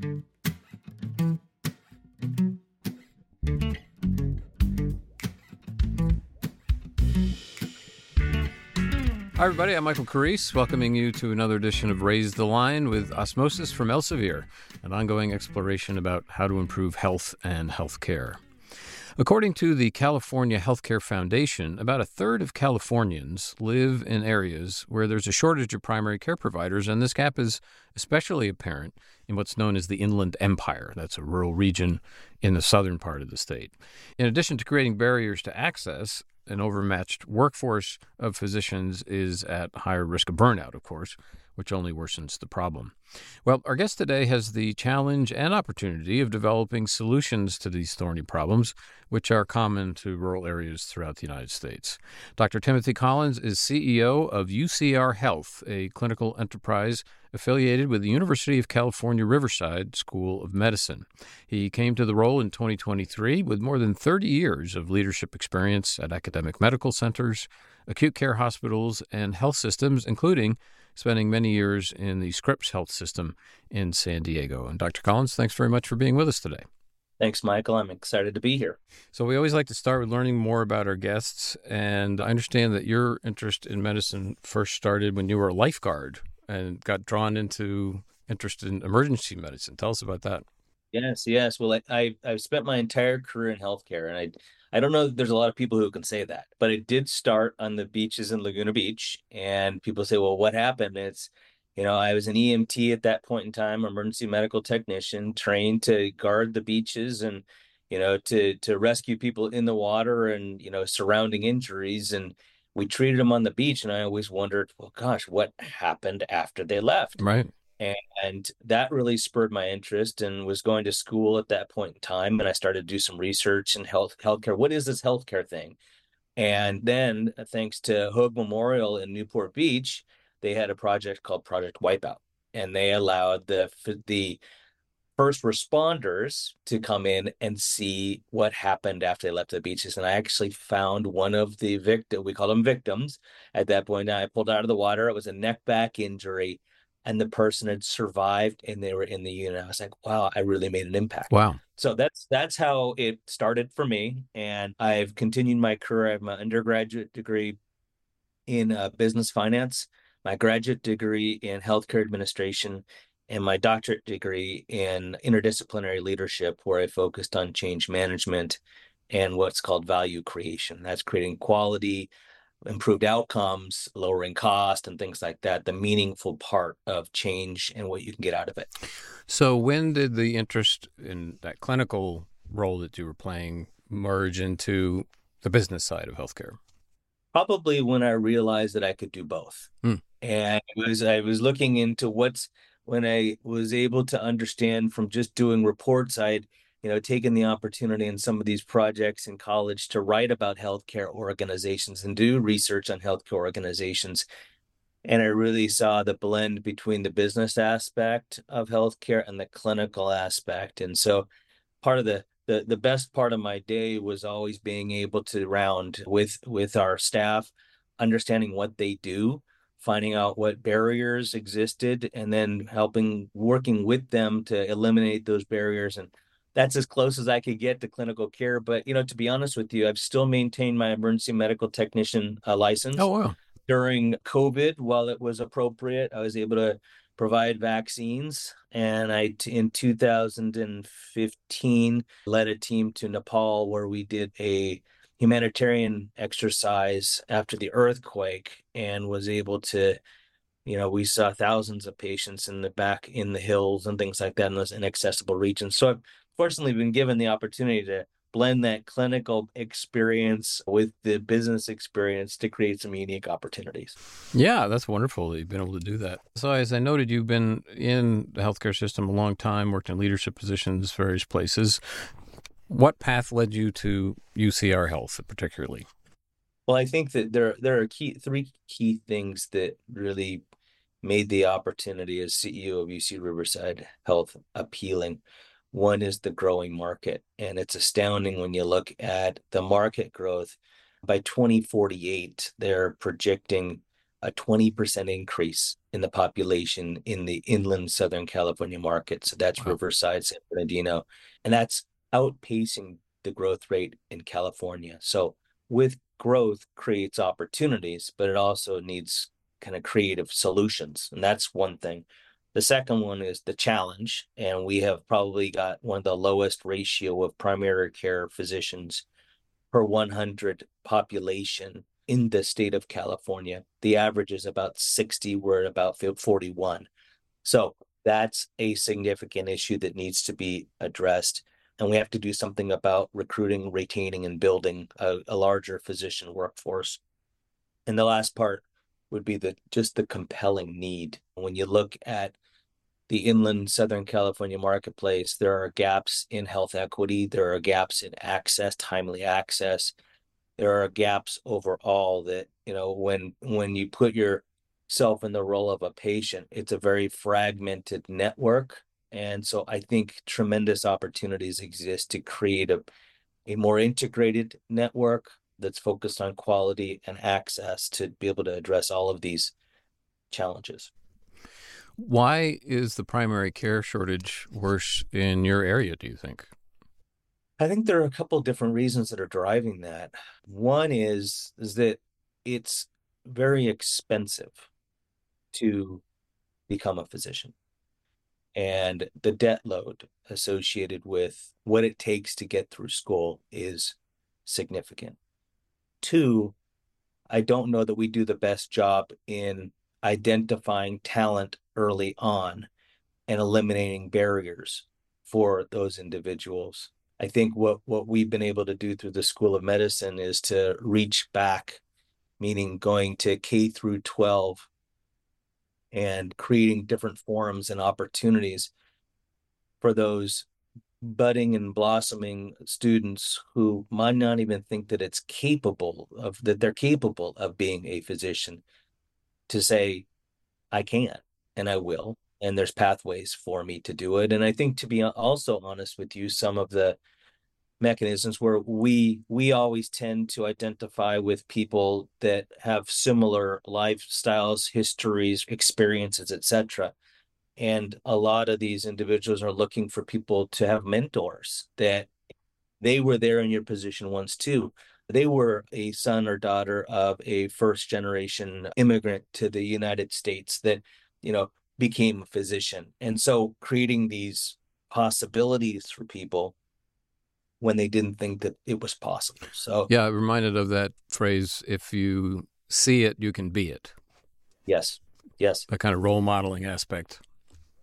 Hi, everybody. I'm Michael Carrese, welcoming you to another edition of Raise the Line with Osmosis from Elsevier, an ongoing exploration about how to improve health and healthcare. According to the California Healthcare Foundation, about a third of Californians live in areas where there's a shortage of primary care providers, and this gap is especially apparent in what's known as the Inland Empire. That's a rural region in the southern part of the state. In addition to creating barriers to access, an overmatched workforce of physicians is at higher risk of burnout, of course, which only worsens the problem. Well, our guest today has the challenge and opportunity of developing solutions to these thorny problems, which are common to rural areas throughout the United States. Dr. Timothy Collins is CEO of UCR Health, a clinical enterprise affiliated with the University of California Riverside School of Medicine. He came to the role in 2023 with more than 30 years of leadership experience at academic medical centers, acute care hospitals, and health systems, including spending many years in the Scripps Health System in San Diego. And Dr. Collins, thanks very much for being with us today. Thanks, Michael. I'm excited to be here. So, we always like to start with learning more about our guests. And I understand that your interest in medicine first started when you were a lifeguard and got drawn into interest in emergency medicine. Tell us about that. Yes, yes. Well, I, I I've spent my entire career in healthcare, and I I don't know that there's a lot of people who can say that, but it did start on the beaches in Laguna Beach. And people say, well, what happened? It's, you know, I was an EMT at that point in time, emergency medical technician, trained to guard the beaches and, you know, to to rescue people in the water and, you know, surrounding injuries. And we treated them on the beach. And I always wondered, well, gosh, what happened after they left? Right and that really spurred my interest and was going to school at that point in time and i started to do some research in health healthcare what is this healthcare thing and then uh, thanks to hoag memorial in newport beach they had a project called project wipeout and they allowed the the first responders to come in and see what happened after they left the beaches. And I actually found one of the victim, we call them victims at that point. I pulled out of the water. It was a neck back injury and the person had survived and they were in the unit. I was like, wow, I really made an impact. Wow. So that's that's how it started for me. And I've continued my career. I have my undergraduate degree in uh, business finance, my graduate degree in healthcare administration, and my doctorate degree in interdisciplinary leadership, where I focused on change management and what's called value creation. That's creating quality, improved outcomes, lowering cost, and things like that, the meaningful part of change and what you can get out of it. So, when did the interest in that clinical role that you were playing merge into the business side of healthcare? Probably when I realized that I could do both. Hmm. And it was I was looking into what's when I was able to understand from just doing reports, I'd you know, taken the opportunity in some of these projects in college to write about healthcare organizations and do research on healthcare organizations. And I really saw the blend between the business aspect of healthcare and the clinical aspect. And so part of the the, the best part of my day was always being able to round with with our staff, understanding what they do, finding out what barriers existed, and then helping working with them to eliminate those barriers and that's as close as I could get to clinical care. But you know, to be honest with you, I've still maintained my emergency medical technician uh, license. Oh wow! During COVID, while it was appropriate, I was able to provide vaccines, and I in 2015 led a team to Nepal where we did a humanitarian exercise after the earthquake and was able to you know we saw thousands of patients in the back in the hills and things like that in those inaccessible regions so i've fortunately been given the opportunity to blend that clinical experience with the business experience to create some unique opportunities. Yeah, that's wonderful that you've been able to do that. So, as I noted, you've been in the healthcare system a long time, worked in leadership positions, various places. What path led you to UCR Health, particularly? Well, I think that there there are key three key things that really made the opportunity as CEO of UC Riverside Health appealing. One is the growing market. And it's astounding when you look at the market growth. By 2048, they're projecting a 20% increase in the population in the inland Southern California market. So that's wow. Riverside, San Bernardino, and that's outpacing the growth rate in California. So with growth creates opportunities, but it also needs kind of creative solutions. And that's one thing. The second one is the challenge. And we have probably got one of the lowest ratio of primary care physicians per 100 population in the state of California. The average is about 60, we're at about 41. So that's a significant issue that needs to be addressed. And we have to do something about recruiting, retaining, and building a, a larger physician workforce. And the last part would be the just the compelling need. When you look at the inland Southern California marketplace, there are gaps in health equity, there are gaps in access, timely access. There are gaps overall that, you know, when when you put yourself in the role of a patient, it's a very fragmented network. And so I think tremendous opportunities exist to create a, a more integrated network that's focused on quality and access to be able to address all of these challenges. Why is the primary care shortage worse in your area, do you think? I think there are a couple different reasons that are driving that. One is is that it's very expensive to become a physician. And the debt load associated with what it takes to get through school is significant. Two, I don't know that we do the best job in identifying talent early on and eliminating barriers for those individuals. I think what what we've been able to do through the School of Medicine is to reach back, meaning going to K through 12 and creating different forums and opportunities for those budding and blossoming students who might not even think that it's capable of that they're capable of being a physician to say i can and i will and there's pathways for me to do it. And i think to be also honest with you some of the mechanisms where we we always tend to identify with people that have similar lifestyles histories experiences etc and a lot of these individuals are looking for people to have mentors that they were there in your position once too. They were a son or daughter of a first generation immigrant to the United States that, you know, became a physician. And so creating these possibilities for people when they didn't think that it was possible. So, yeah, reminded of that phrase if you see it, you can be it. Yes. Yes. That kind of role modeling aspect.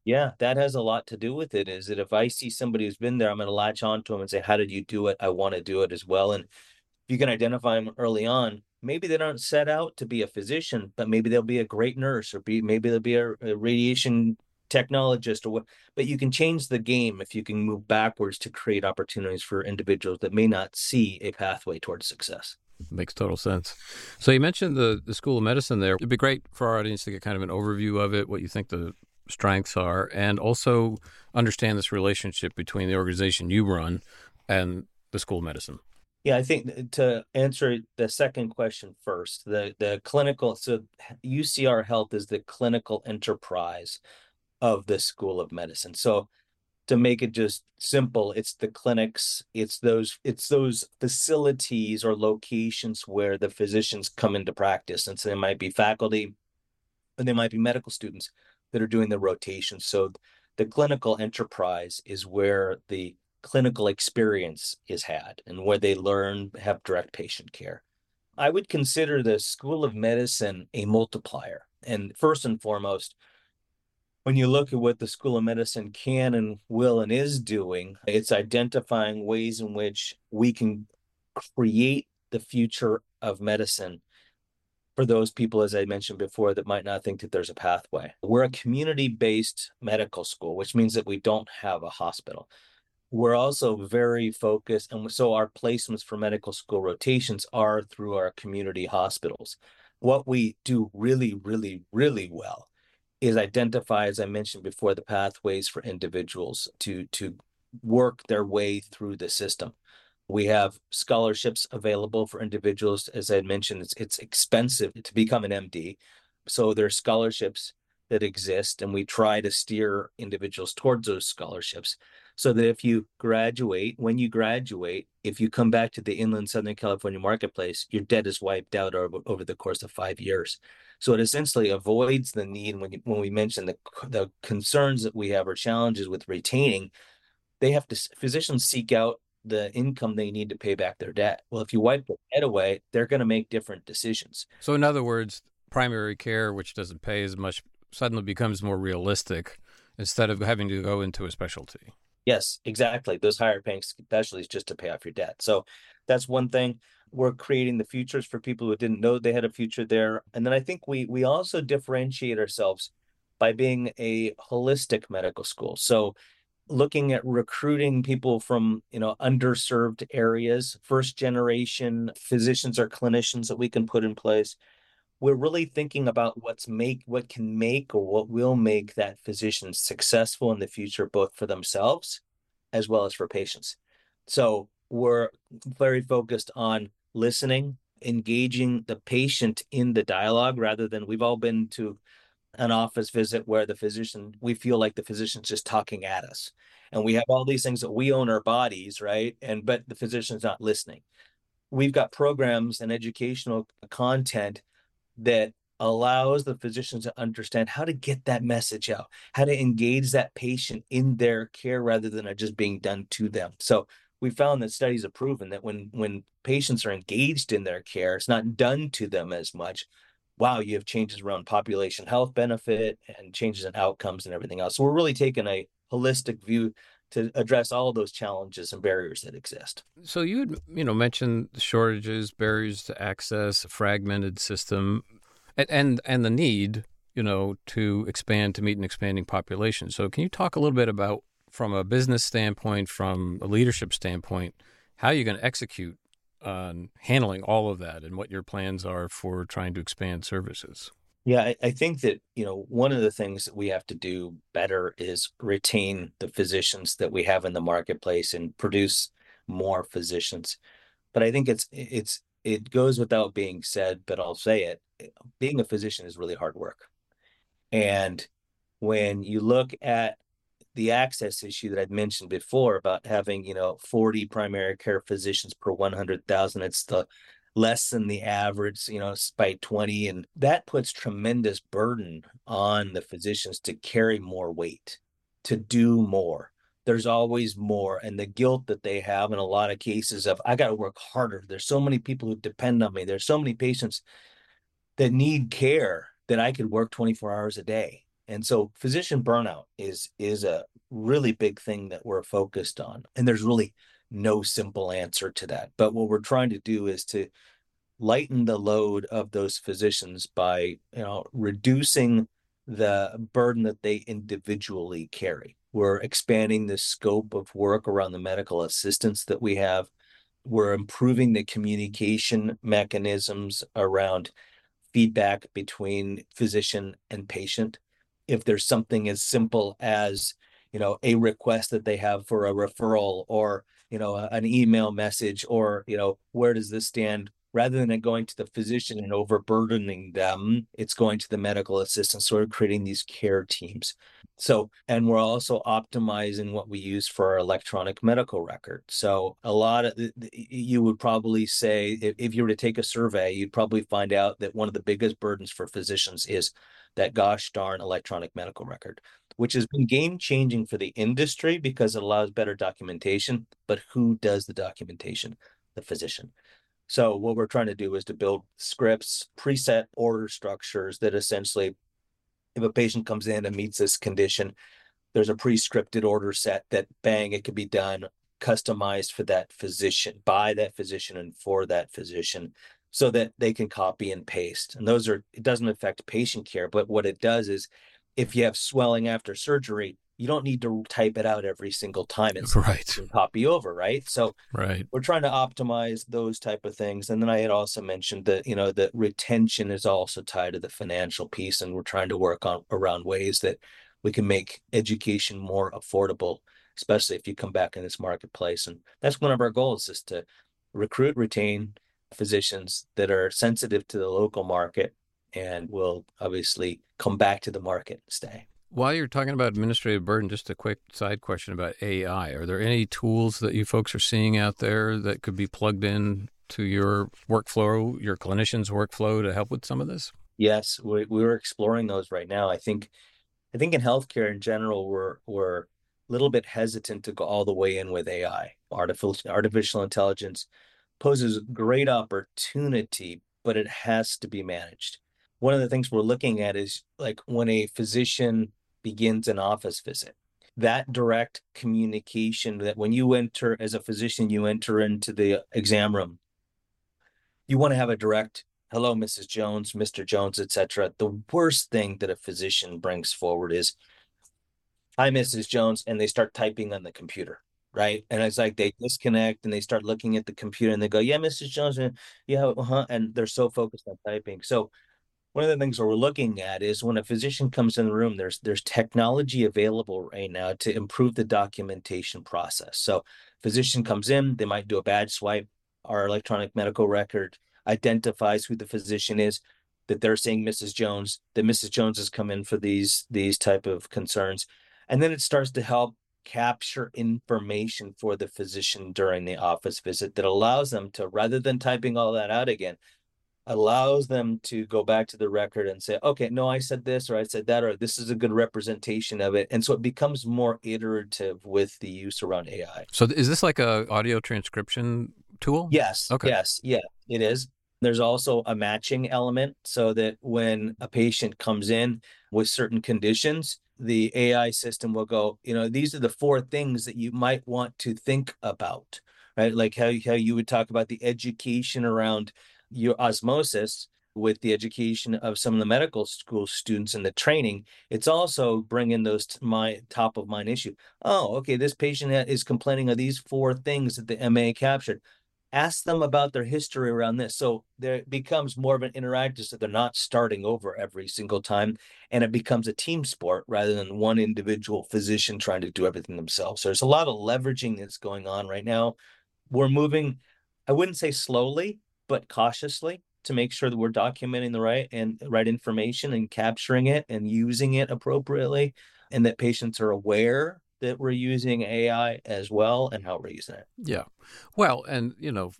Yeah, that has a lot to do with it. Is that if I see somebody who's been there, I'm going to latch on to them and say, "How did you do it? I want to do it as well." And if you can identify them early on, maybe they don't set out to be a physician, but maybe they'll be a great nurse, or be maybe they'll be a, a radiation technologist, or what. But you can change the game if you can move backwards to create opportunities for individuals that may not see a pathway towards success. Makes total sense. So you mentioned the the School of Medicine there. It'd be great for our audience to get kind of an overview of it, what you think the strengths are, and also understand this relationship between the organization you run and the school of medicine. Yeah, I think to answer the second question first, the the clinical so UCR Health is the clinical enterprise of the School of Medicine. So to make it just simple, it's the clinics, it's those it's those facilities or locations where the physicians come into practice. And so they might be faculty, and they might be medical students that are doing the rotation. So the clinical enterprise is where the clinical experience is had and where they learn have direct patient care. I would consider the School of Medicine a multiplier. And first and foremost, when you look at what the School of Medicine can and will and is doing, it's identifying ways in which we can create the future of medicine for those people, as I mentioned before, that might not think that there's a pathway. We're a community based medical school, which means that we don't have a hospital. We're also very focused, and so our placements for medical school rotations are through our community hospitals. What we do really, really, really well is identify, as I mentioned before, the pathways for individuals to to work their way through the system. We have scholarships available for individuals. As I mentioned, it's, it's expensive to become an MD. So there are scholarships that exist, and we try to steer individuals towards those scholarships so that if you graduate, when you graduate, if you come back to the inland Southern California marketplace, your debt is wiped out over, over the course of five years. So it essentially avoids the need when you, when we mention the the concerns that we have or challenges with retaining, they have to physicians seek out the income they need to pay back their debt. Well, if you wipe the debt away, they're going to make different decisions. So in other words, primary care, which doesn't pay as much, suddenly becomes more realistic instead of having to go into a specialty. Yes, exactly. Those higher paying specialties just to pay off your debt. So that's one thing. We're creating the futures for people who didn't know they had a future there. And then I think we we also differentiate ourselves by being a holistic medical school. So looking at recruiting people from you know underserved areas first generation physicians or clinicians that we can put in place. We're really thinking about what's make what can make or what will make that physician successful in the future both for themselves as well as for patients. So we're very focused on listening engaging the patient in the dialogue rather than we've all been to an office visit where the physician we feel like the physician's just talking at us. And we have all these things that we own our bodies right? And but the physician's not listening. We've got programs and educational content that allows the physicians to understand how to get that message out how to engage that patient in their care rather than it just being done to them. So we found that studies have proven that when when patients are engaged in their care it's not done to them as much wow, you have changes around population health benefit and changes in outcomes and everything else. So we're really taking a holistic view to address all of those challenges and barriers that exist. So you had, you know, mentioned shortages, barriers to access, a fragmented system, and, and and the need, you know, to expand to meet an expanding population. So can you talk a little bit about, from a business standpoint, from a leadership standpoint, how you're going to execute on handling all of that and what your plans are for trying to expand services. Yeah, I, I, think that, you know, one of the things that we have to do better is retain the physicians that we have in the marketplace and produce more physicians. But I think it's it's it goes without being said, but I'll say it. Being a physician is really hard work. And when you look at the access issue that I'd mentioned before about having, you know, 40 primary care physicians per 100,000. It's the less than the average, you know, by 20. And that puts tremendous burden on the physicians to carry more weight, to do more. There's always more. And the guilt that they have in a lot of cases of, I got to work harder. There's so many people who depend on me. There's so many patients that need care that I could work 24 hours a day and so physician burnout is is a really big thing that we're focused on. And there's really no simple answer to that. But what we're trying to do is to lighten the load of those physicians by, you know, reducing the burden that they individually carry. We're expanding the scope of work around the medical assistance that we have. We're improving the communication mechanisms around feedback between physician and patient if there's something as simple as you know a request that they have for a referral or you know an email message or you know where does this stand rather than it going to the physician and overburdening them it's going to the medical assistant sort of creating these care teams so and we're also optimizing what we use for our electronic medical record so a lot of you would probably say if, if you were to take a survey you'd probably find out that one of the biggest burdens for physicians is that gosh darn electronic medical record, which has been game changing for the industry because it allows better documentation. But who does the documentation? The physician. So what we're trying to do is to build scripts, preset order structures that essentially, if a patient comes in and meets this condition, there's a pre-scripted order set that bang, it could be done customized for that physician, by that physician and for that physician so that they can copy and paste. And those are, it doesn't affect patient care, but what it does is if you have swelling after surgery, you don't need to type it out every single time it's right. copy over right? So right. we're trying to optimize those type of things. And then i had also mentioned that you know that retention is also tied to the financial piece and we're trying to work on around ways that we can make education more affordable especially if you come back in this marketplace. And that's one of our goals is to recruit retain physicians that are sensitive to the local market and will obviously come back to the market and stay. While you're talking about administrative burden, just a quick side question about AI. Are there any tools that you folks are seeing out there that could be plugged in to your workflow, your clinician's workflow to help with some of this? Yes, we, we're exploring those right now. I think, I think in healthcare in general, we're we're a little bit hesitant to go all the way in with AI. Artificial artificial intelligence poses great opportunity, but it has to be managed. One of the things we're looking at is like when a physician begins an office visit, that direct communication that when you enter as a physician, you enter into the exam room, you want to have a direct hello mrs jones mr jones etc the worst thing that a physician brings forward is hi mrs jones and they start typing on the computer right? And it's like they disconnect and they start looking at the computer and they go, "Yeah, Mrs. Jones, yeah, uh-huh," and they're so focused on typing. So one of the things we're looking at is when a physician comes in the room, there's there's technology available right now to improve the documentation process. So physician comes in, they might do a badge swipe. Our electronic medical record identifies who the physician is, that they're saying Mrs. Jones, that Mrs. Jones has come in for these these type of concerns. And then it starts to help capture information for the physician during the office visit that allows them to, rather than typing all that out again, allows them to go back to the record and say, okay, no, I said this or I said that, or this is a good representation of it. And so it becomes more iterative with the use around AI. So is this like a audio transcription tool? Yes. Okay. Yes. Yeah, it is. There's also a matching element so that when a patient comes in with certain conditions, the AI system will go, you know, these are the four things that you might want to think about, right? Like how, how you would talk about the education around your osmosis with the education of some of the medical school students and the training, it's also bringing those to my top of mind issue. Oh, okay, this patient is complaining of these four things that the MA captured ask them about their history around this. So there becomes more of an interactive, so they're not starting over every single time. And it becomes a team sport rather than one individual physician trying to do everything themselves. So there's a lot of leveraging that's going on right now. We're moving, I wouldn't say slowly, but cautiously to make sure that we're documenting the right and right information and capturing it and using it appropriately and that patients are aware that we're using AI as well and how we're using it. Yeah. Well, and, you know,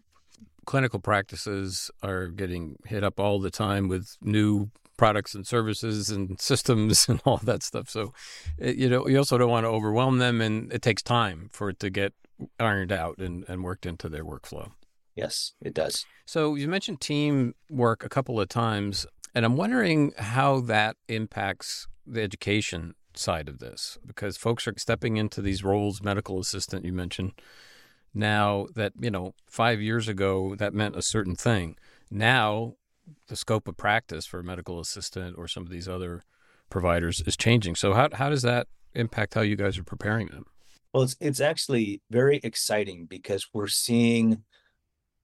clinical practices are getting hit up all the time with new products and services and systems and all that stuff. So, eh, you know, you also don't want to overwhelm them, and it takes time for it to get ironed out and, and worked into their workflow. Yes, it does. So, you mentioned teamwork a couple of times, and I'm wondering how that impacts the education side of this because folks are stepping into these roles, medical assistant, you mentioned, now that, you know, five years ago that meant a certain thing. Now the scope of practice for a medical assistant or some of these other providers is changing. So how how does that impact how you guys are preparing them? Well, it's it's actually very exciting because we're seeing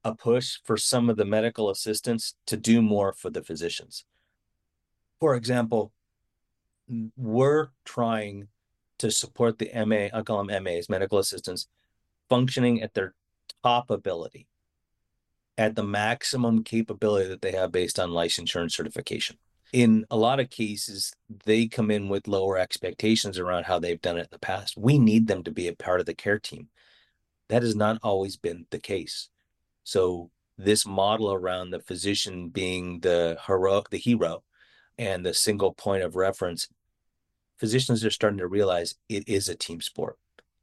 a push for some of the medical assistants to do more for the physicians. For example, we're trying to support the MA, I call them MAs, medical assistants, functioning at their top ability, at the maximum capability that they have based on licensure and certification. In a lot of cases, they come in with lower expectations around how they've done it in the past. We need them to be a part of the care team. That has not always been the case. So this model around the physician being the heroic, the hero, and the single point of reference physicians are starting to realize it is a team sport.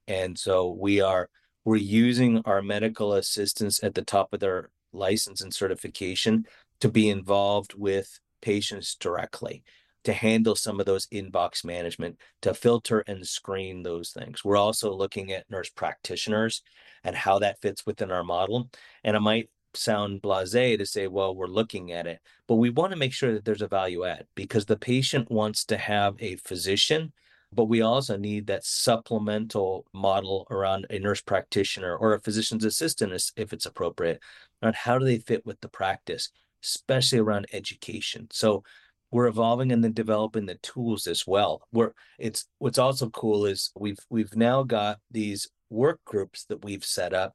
And so we are we're using our medical assistants at the top of their license and certification to be involved with patients directly to handle some of those inbox management to filter and screen those things we're also looking at nurse practitioners and how that fits within our model and it might sound blasé to say, well, we're looking at it, but we want to make sure that there's a value add because the patient wants to have a physician, but we also need that supplemental model around a nurse practitioner or a physician's assistant if it's appropriate on how do they fit with the practice, especially around education. So we're evolving and then developing the tools as well. We're it's what's also cool is we've we've now got these work groups that we've set up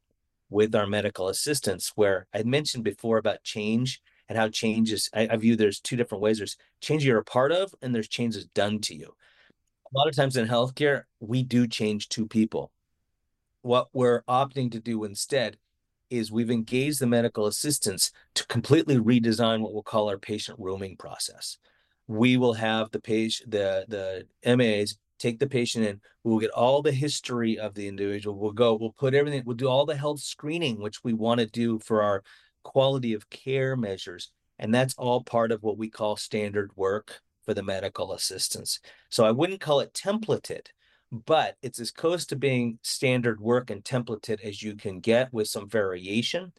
with our medical assistants, where I mentioned before about change and how changes I, I view there's two different ways. There's change you're a part of, and there's changes done to you. A lot of times in healthcare, we do change two people. What we're opting to do instead is we've engaged the medical assistants to completely redesign what we'll call our patient rooming process. We will have the patient, the the MAs take the patient in. We'll get all the history of the individual. We'll go, we'll put everything, we'll do all the health screening, which we want to do for our quality of care measures. And that's all part of what we call standard work for the medical assistants. So I wouldn't call it templated, but it's as close to being standard work and templated as you can get with some variation.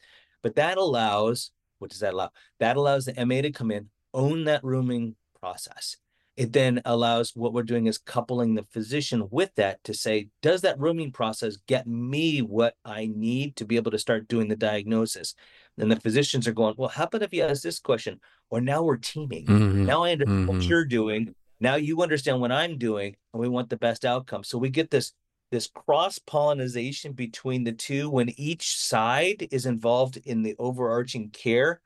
But that allows, what does that allow? That allows the MA to come in, own that rooming process it then allows what we're doing is coupling the physician with that to say, does that rooming process get me what I need to be able to start doing the diagnosis? And the physicians are going, well, how about if you ask this question? Or now we're teaming. Mm-hmm. Now I understand mm-hmm. what you're doing. Now you understand what I'm doing, and we want the best outcome. So we get this this cross pollination between the two when each side is involved in the overarching care.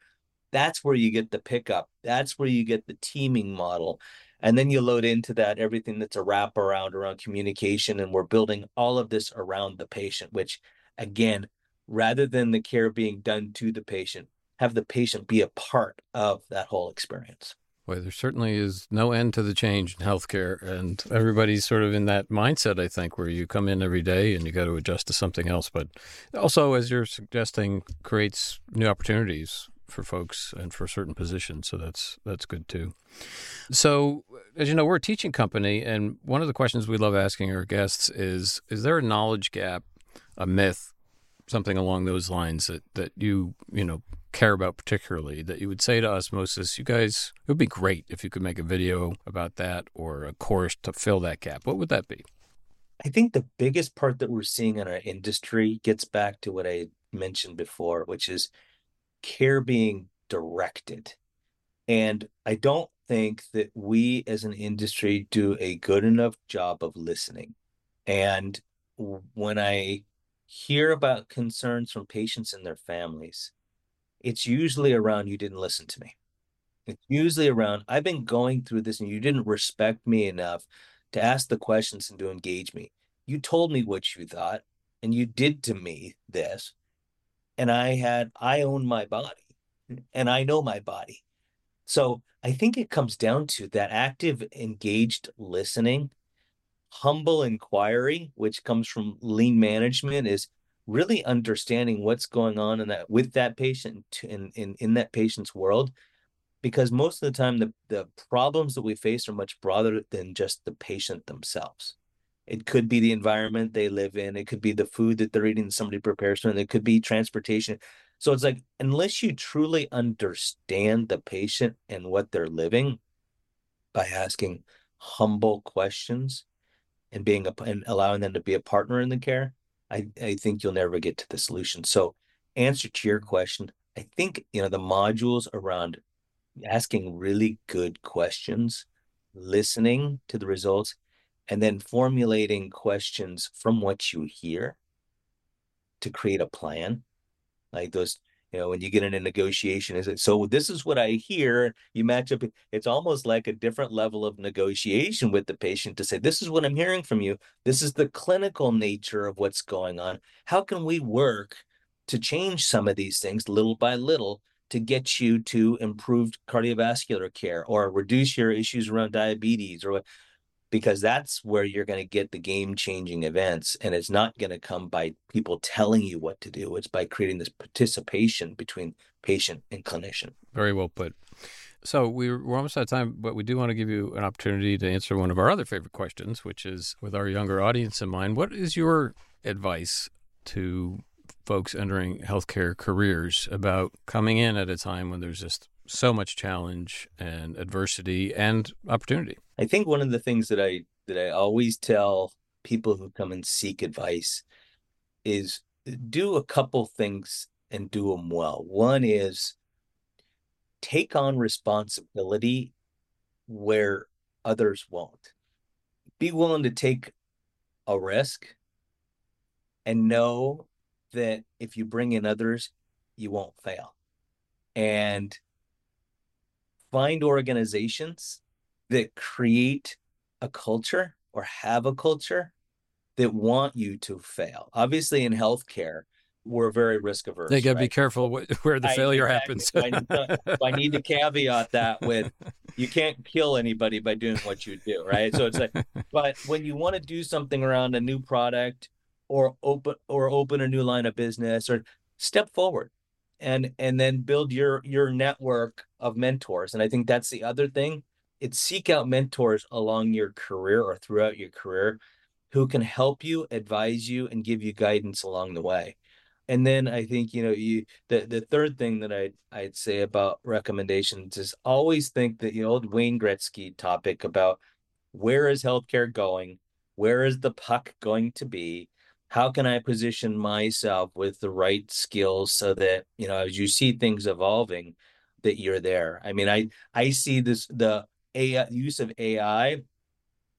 That's where you get the pickup. That's where you get the teaming model and then you load into that everything that's a wrap around around communication and we're building all of this around the patient which again rather than the care being done to the patient have the patient be a part of that whole experience well, there certainly is no end to the change in healthcare, and everybody's sort of in that mindset, I think, where you come in every day and you got to adjust to something else. But also, as you're suggesting, creates new opportunities for folks and for certain positions. So that's that's good too. So as you know, we're a teaching company, and one of the questions we love asking our guests is: Is there a knowledge gap, a myth, something along those lines that that you you know care about particularly that you would say to osmosis you guys it would be great if you could make a video about that or a course to fill that gap what would that be i think the biggest part that we're seeing in our industry gets back to what i mentioned before which is care being directed. And I don't think that we as an industry do a good enough job of listening. And when I hear about concerns from patients and their families, it's usually around you didn't listen to me. It's usually around I've been going through this and you didn't respect me enough to ask the questions and to engage me. You told me what you thought and you did to me this and I had I own my body and I know my body. So I think it comes down to that active, engaged listening, humble inquiry, which comes from lean management, is really understanding what's going on in that with that patient in in, in that patient's world. Because most of the time the, the problems that we face are much broader than just the patient themselves. It could be the environment they live in. It could be the food that they're eating somebody prepares for them. It could be transportation. So it's like unless you truly understand the patient and what they're living by asking humble questions and being a and allowing them to be a partner in the care, I, I think you'll never get to the solution. So answer to your question, I think you know the modules around asking really good questions, listening to the results, and then formulating questions from what you hear to create a plan like those you know when you get in a negotiation is it so this is what i hear you match up it's almost like a different level of negotiation with the patient to say this is what i'm hearing from you. This is the clinical nature of what's going on. How can we work to change some of these things little by little to get you to improved cardiovascular care or reduce your issues around diabetes or because that's where you're going to get the game changing events. And it's not going to come by people telling you what to do, it's by creating this participation between patient and clinician. Very well put. So we're, we're almost out of time, but we do want to give you an opportunity to answer one of our other favorite questions, which is with our younger audience in mind. What is your advice to folks entering healthcare careers about coming in at a time when there's just so much challenge and adversity and opportunity. I think one of the things that I that I always tell people who come and seek advice is do a couple things and do them well. One is take on responsibility where others won't. Be willing to take a risk and know that if you bring in others, you won't fail. And find organizations that create a culture or have a culture that want you to fail. Obviously, in healthcare, we're very risk averse. They got to right? be careful where the failure exactly. happens. I, I need to caveat that with you can't kill anybody by doing what you do, right? So it's like, but when you want to do something around a new product or open or open a new line of business or step forward and and then build your your network of mentors. And I think that's the other thing. It's seek out mentors along your career or throughout your career who can help you, advise you, and give you guidance along the way. And then I think you know you the the third thing that I'd I'd say about recommendations is always think that the old Wayne Gretzky topic about where is healthcare going, where is the puck going to be, how can I position myself with the right skills so that you know as you see things evolving, that you're there. I mean, I I see this the AI use of AI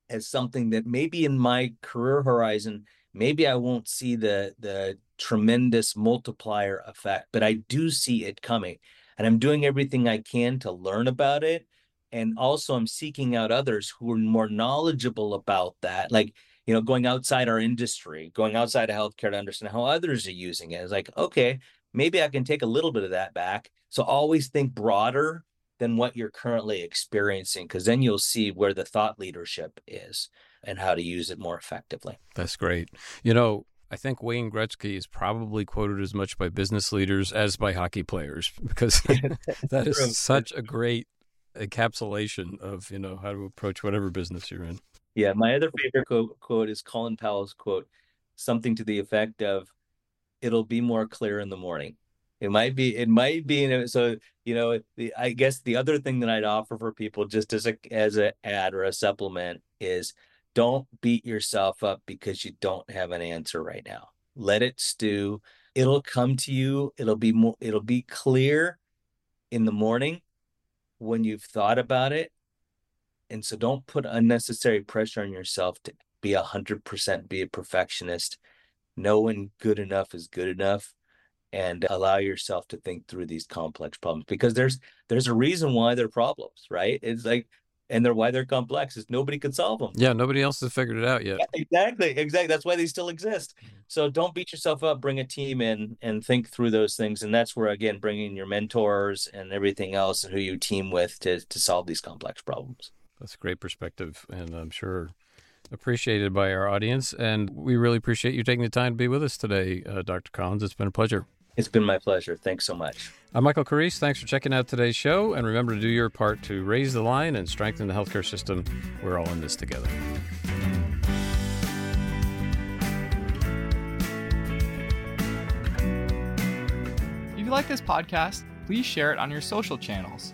as something that maybe in my career horizon maybe I won't see the the tremendous multiplier effect, but I do see it coming. And I'm doing everything I can to learn about it. And also I'm seeking out others who are more knowledgeable about that. Like, you know, going outside our industry, going outside of healthcare to understand how others are using it. It's like, okay, maybe I can take a little bit of that back. So always think broader than what you're currently experiencing, because then you'll see where the thought leadership is and how to use it more effectively. That's great. You know, I think Wayne Gretzky is probably quoted as much by business leaders as by hockey players because that is such a great encapsulation of you know how to approach whatever business you're in. Yeah, my other favorite quote, quote is Colin Powell's quote, something to the effect of, "It'll be more clear in the morning." It might be. It might be. So you know, the, I guess the other thing that I'd offer for people, just as a as a ad or a supplement, is don't beat yourself up because you don't have an answer right now. Let it stew. It'll come to you. It'll be more it'll be clear in the morning when you've thought about it. And so don't put unnecessary pressure on yourself to be a hundred percent be a perfectionist. Knowing good enough is good enough and allow yourself to think through these complex problems because there's there's a reason why they're problems right it's like and they're why they're complex is nobody could solve them. Yeah, nobody else has figured it out yet. Yeah, exactly, exactly. That's why they still exist. Mm-hmm. So don't beat yourself up. Bring a team in and think through those things, and that's where again bringing your mentors and everything else and who you team with to to solve these complex problems. That's a great perspective, and I'm sure appreciated by our audience. And we really appreciate you taking the time to be with us today, uh, Dr. Collins. It's been a pleasure. It's been my pleasure. Thanks so much. I'm Michael Carrese. Thanks for checking out today's show. And remember to do your part to raise the line and strengthen the healthcare system. We're all in this together. If you like this podcast, please share it on your social channels.